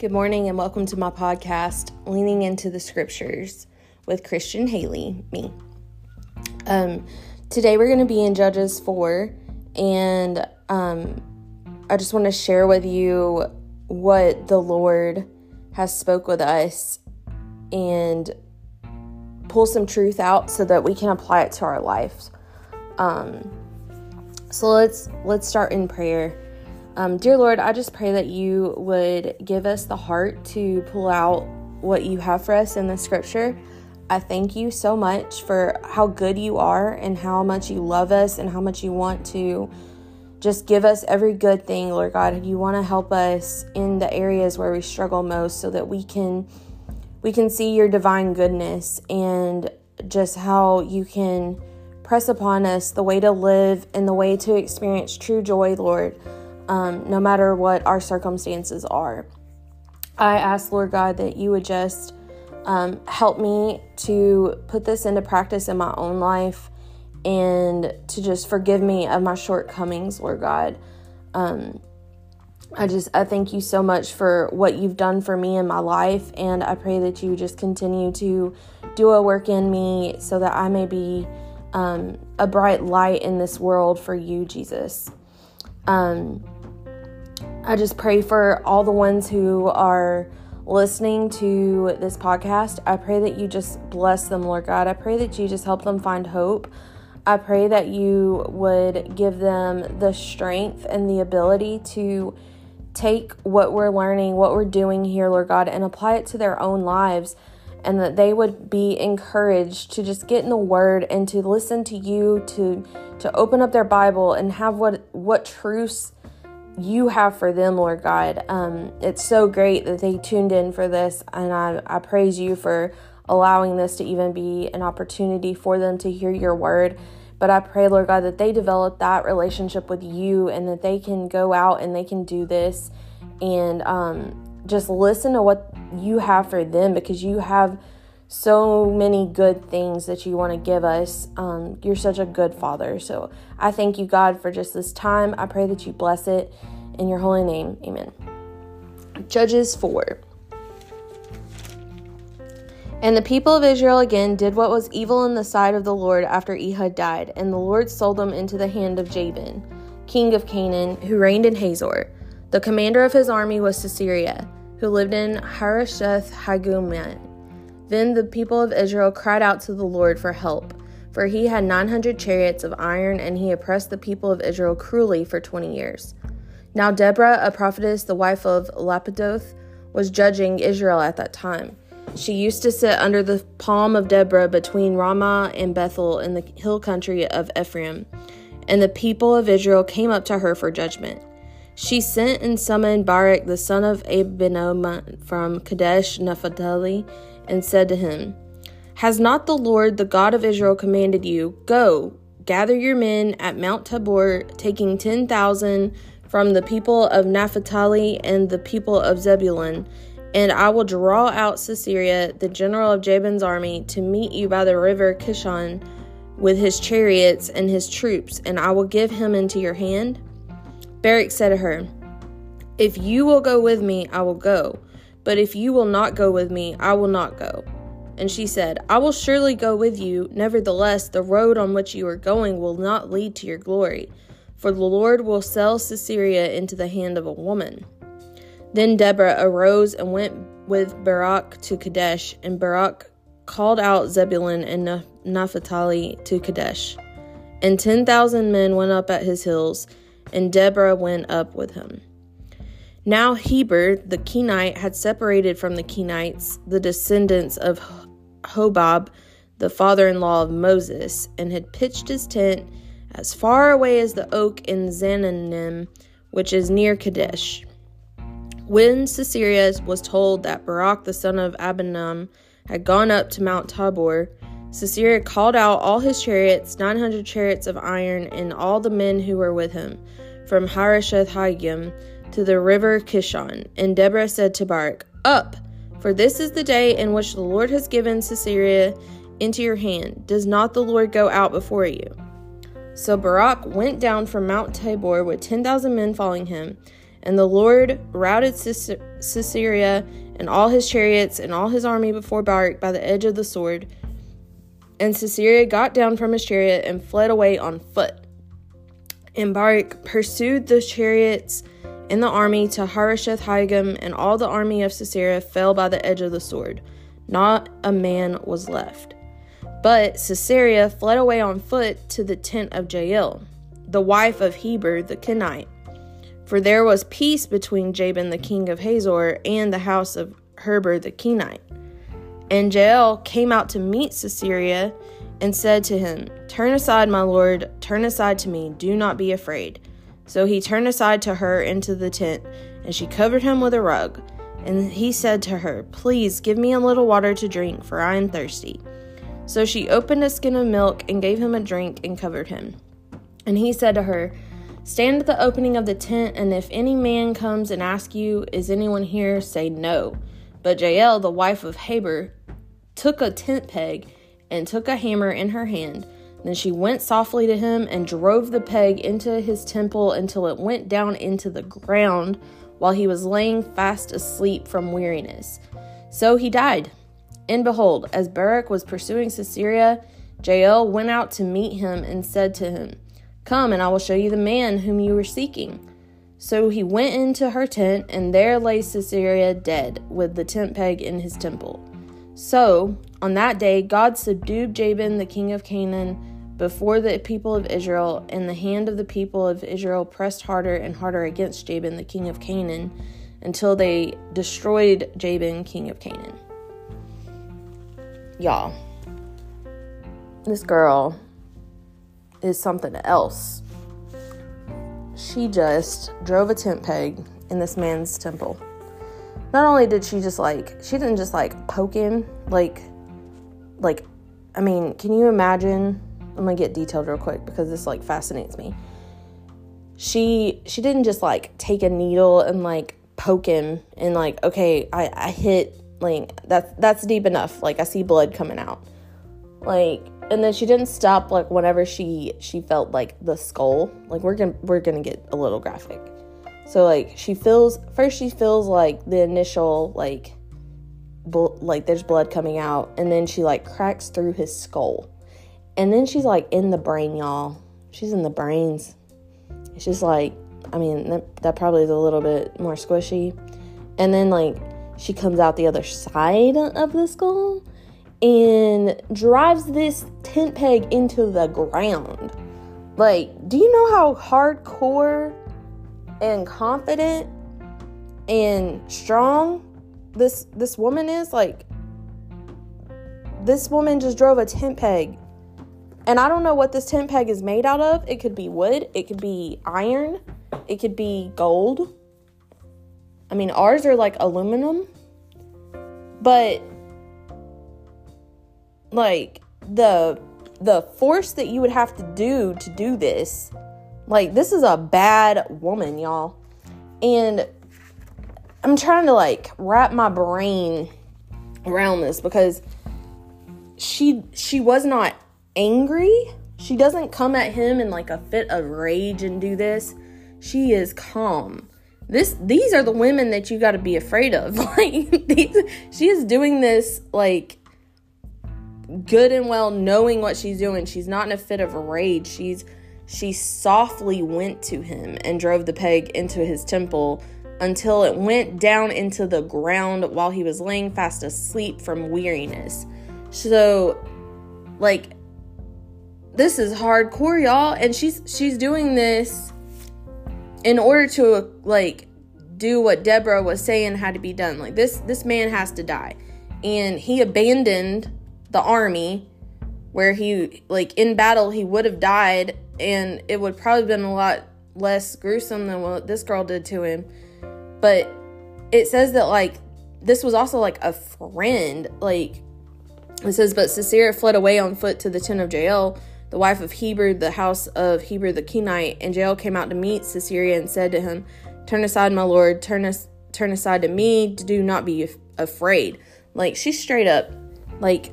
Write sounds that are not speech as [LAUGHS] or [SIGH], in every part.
Good morning and welcome to my podcast, Leaning into the Scriptures with Christian Haley, me. Um, today we're going to be in Judges 4, and um, I just want to share with you what the Lord has spoke with us and pull some truth out so that we can apply it to our lives. Um, so let's let's start in prayer. Um, dear Lord, I just pray that you would give us the heart to pull out what you have for us in the scripture. I thank you so much for how good you are and how much you love us and how much you want to just give us every good thing, Lord God. You want to help us in the areas where we struggle most so that we can we can see your divine goodness and just how you can press upon us the way to live and the way to experience true joy, Lord um, no matter what our circumstances are. I ask, Lord God, that you would just um, help me to put this into practice in my own life and to just forgive me of my shortcomings, Lord God. Um, I just I thank you so much for what you've done for me in my life, and I pray that you just continue to do a work in me so that I may be um, a bright light in this world for you, Jesus. Um, I just pray for all the ones who are listening to this podcast. I pray that you just bless them, Lord God. I pray that you just help them find hope. I pray that you would give them the strength and the ability to take what we're learning, what we're doing here, Lord God, and apply it to their own lives. And that they would be encouraged to just get in the Word and to listen to you, to to open up their Bible and have what what truths you have for them, Lord God. Um, it's so great that they tuned in for this, and I, I praise you for allowing this to even be an opportunity for them to hear your word. But I pray, Lord God, that they develop that relationship with you and that they can go out and they can do this and um, just listen to what you have for them because you have so many good things that you want to give us. Um, you're such a good father. So I thank you, God, for just this time. I pray that you bless it in your holy name. Amen. Judges 4. And the people of Israel again did what was evil in the sight of the Lord after Ehud died, and the Lord sold them into the hand of Jabin, king of Canaan, who reigned in Hazor. The commander of his army was Sisera, who lived in Harosheth Hagoyim. Then the people of Israel cried out to the Lord for help, for he had 900 chariots of iron, and he oppressed the people of Israel cruelly for 20 years. Now Deborah, a prophetess, the wife of Lapidoth, was judging Israel at that time. She used to sit under the palm of Deborah between Ramah and Bethel in the hill country of Ephraim, and the people of Israel came up to her for judgment. She sent and summoned Barak the son of Abinoam from Kadesh Naphtali and said to him, Has not the Lord, the God of Israel, commanded you, Go, gather your men at Mount Tabor, taking 10,000 from the people of Naphtali and the people of Zebulun, and I will draw out Sisera, the general of Jabin's army, to meet you by the river Kishon with his chariots and his troops, and I will give him into your hand? Barak said to her, If you will go with me, I will go. But if you will not go with me, I will not go. And she said, I will surely go with you. Nevertheless, the road on which you are going will not lead to your glory, for the Lord will sell Sisera into the hand of a woman. Then Deborah arose and went with Barak to Kadesh, and Barak called out Zebulun and Naphtali to Kadesh. And ten thousand men went up at his heels, and Deborah went up with him. Now Heber the Kenite had separated from the Kenites, the descendants of Hobab, the father in law of Moses, and had pitched his tent as far away as the oak in Zaanannim, which is near Kadesh. When Sisera was told that Barak the son of Abinoam had gone up to Mount Tabor, Sisera called out all his chariots, 900 chariots of iron, and all the men who were with him, from Harosheth Hagoyim to the river Kishon. And Deborah said to Barak, Up, for this is the day in which the Lord has given Sisera into your hand. Does not the Lord go out before you? So Barak went down from Mount Tabor with 10,000 men following him, and the Lord routed Sisera and all his chariots and all his army before Barak by the edge of the sword. And Sisera got down from his chariot and fled away on foot. And Barak pursued the chariots and the army to Harosheth Hagoyim, and all the army of Sisera fell by the edge of the sword. Not a man was left. But Sisera fled away on foot to the tent of Jael, the wife of Heber the Kenite. For there was peace between Jabin the king of Hazor and the house of Heber the Kenite. And Jael came out to meet Sisera and said to him, Turn aside, my lord, turn aside to me, do not be afraid. So he turned aside to her into the tent, and she covered him with a rug. And he said to her, Please give me a little water to drink, for I am thirsty. So she opened a skin of milk and gave him a drink and covered him. And he said to her, Stand at the opening of the tent, and if any man comes and asks you, Is anyone here? say no. But Jael, the wife of Heber, took a tent peg and took a hammer in her hand. Then she went softly to him and drove the peg into his temple until it went down into the ground while he was laying fast asleep from weariness. So he died. And behold, as Barak was pursuing Sisera, Jael went out to meet him and said to him, Come, and I will show you the man whom you were seeking. So he went into her tent, and there lay Sisera dead, with the tent peg in his temple. So, on that day, God subdued Jabin, the king of Canaan, before the people of Israel, and the hand of the people of Israel pressed harder and harder against Jabin, the king of Canaan, until they destroyed Jabin, king of Canaan. Y'all, this girl is something else. She just drove a tent peg in this man's temple not only did she just like she didn't just like poke him like like i mean can you imagine? I'm gonna get detailed real quick because this like fascinates me. She she didn't just like take a needle and like poke him and like okay i i hit like that's that's deep enough. Like i see blood coming out. Like and then she didn't stop like whenever she she felt like the skull. Like we're gonna we're gonna get a little graphic. So like she feels first she feels like the initial like bl- like there's blood coming out and then she like cracks through his skull. And then she's like in the brain, y'all. She's in the brains. It's just like I mean that, that probably is a little bit more squishy. And then like she comes out the other side of the skull and drives this tent peg into the ground. Like, do you know how hardcore and confident and strong this this woman is like this woman just drove a tent peg. And i don't know what this tent peg is made out of. It could be wood. It could be iron. It could be gold. I mean ours are like aluminum. But like the the force that you would have to do to do this like, this is a bad woman, y'all. And I'm trying to like wrap my brain around this because she she was not angry. She doesn't come at him in like a fit of rage and do this. She is calm. This these are the women that you got to be afraid of. [LAUGHS] Like these, she is doing this like good and well knowing what she's doing. She's not in a fit of rage. She's she softly went to him and drove the peg into his temple until it went down into the ground while he was laying fast asleep from weariness. So, like, this is hardcore, y'all. And she's she's doing this in order to like do what Deborah was saying had to be done. Like this this man has to die. And he abandoned the army where he like in battle he would have died and it would probably been a lot less gruesome than what this girl did to him. But it says that like this was also like a friend. Like it says, but Sisera fled away on foot to the tent of Jael, the wife of Heber, the house of Heber the Kenite, and Jael came out to meet Sisera and said to him, Turn aside, my lord, turn us turn aside to me, do not be afraid. Like she's straight up like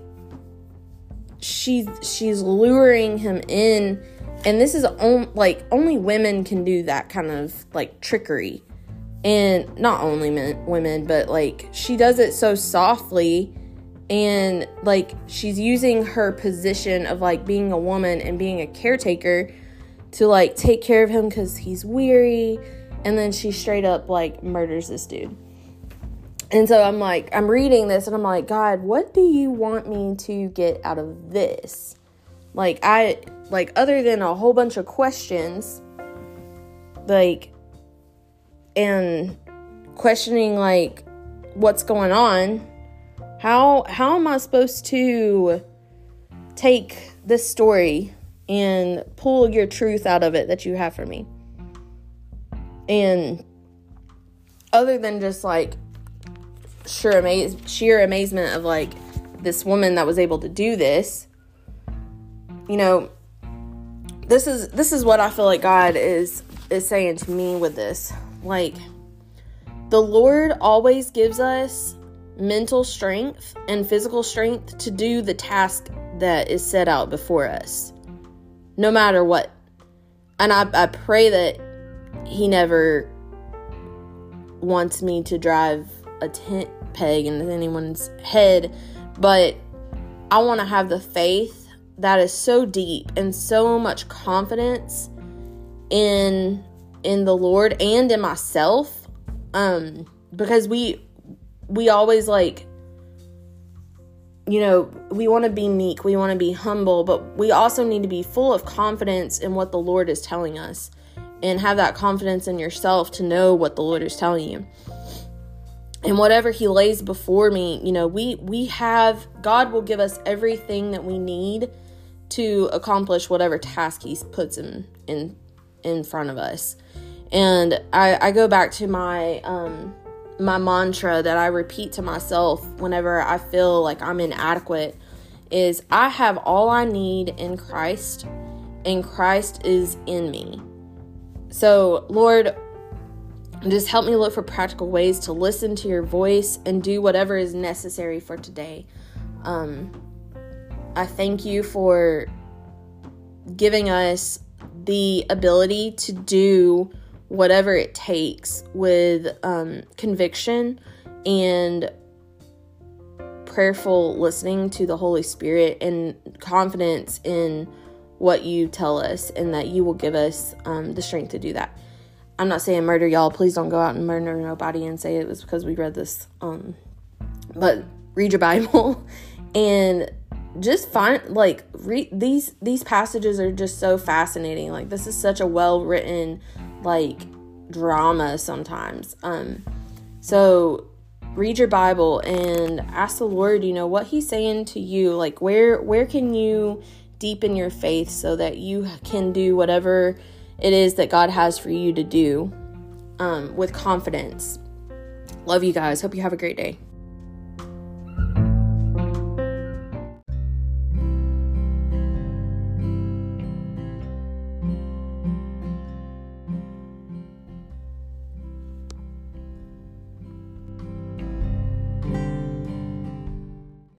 she's she's luring him in and this is on, like only women can do that kind of like trickery and not only men, women, but like she does it so softly and like she's using her position of like being a woman and being a caretaker to like take care of him because he's weary. And then she straight up like murders this dude. And so i'm like i'm reading this and i'm like god what do you want me to get out of this? Like i like other than a whole bunch of questions like and questioning like what's going on how how am i supposed to take this story and pull your truth out of it that you have for me? And other than just like sheer amazement of like this woman that was able to do this you know this is this is what i feel like god is is saying to me with this like the Lord always gives us mental strength and physical strength to do the task that is set out before us, no matter what. And I, I pray that He never wants me to drive a tent peg into anyone's head, but I want to have the faith that is so deep and so much confidence in in the Lord and in myself um because we we always like you know we want to be meek we want to be humble but we also need to be full of confidence in what the lord is telling us and have that confidence in yourself to know what the lord is telling you. And whatever he lays before me you know we we have god will give us everything that we need to accomplish whatever task he puts in in in front of us and I, I go back to my um, my mantra that I repeat to myself whenever I feel like I'm inadequate is I have all I need in Christ and Christ is in me. So, Lord, just help me look for practical ways to listen to your voice and do whatever is necessary for today. Um, I thank you for giving us the ability to do whatever it takes with um, conviction and prayerful listening to the Holy Spirit and confidence in what you tell us and that you will give us um, the strength to do that. I'm not saying murder y'all. Please don't go out and murder nobody and say it was because we read this. Um, but read your Bible [LAUGHS] and just find like read these these passages are just so fascinating. Like this is such a well written like drama sometimes. Um, so read your Bible and ask the Lord, you know, what He's saying to you. Like where where can you deepen your faith so that you can do whatever it is that God has for you to do um, with confidence. Love you guys. Hope you have a great day.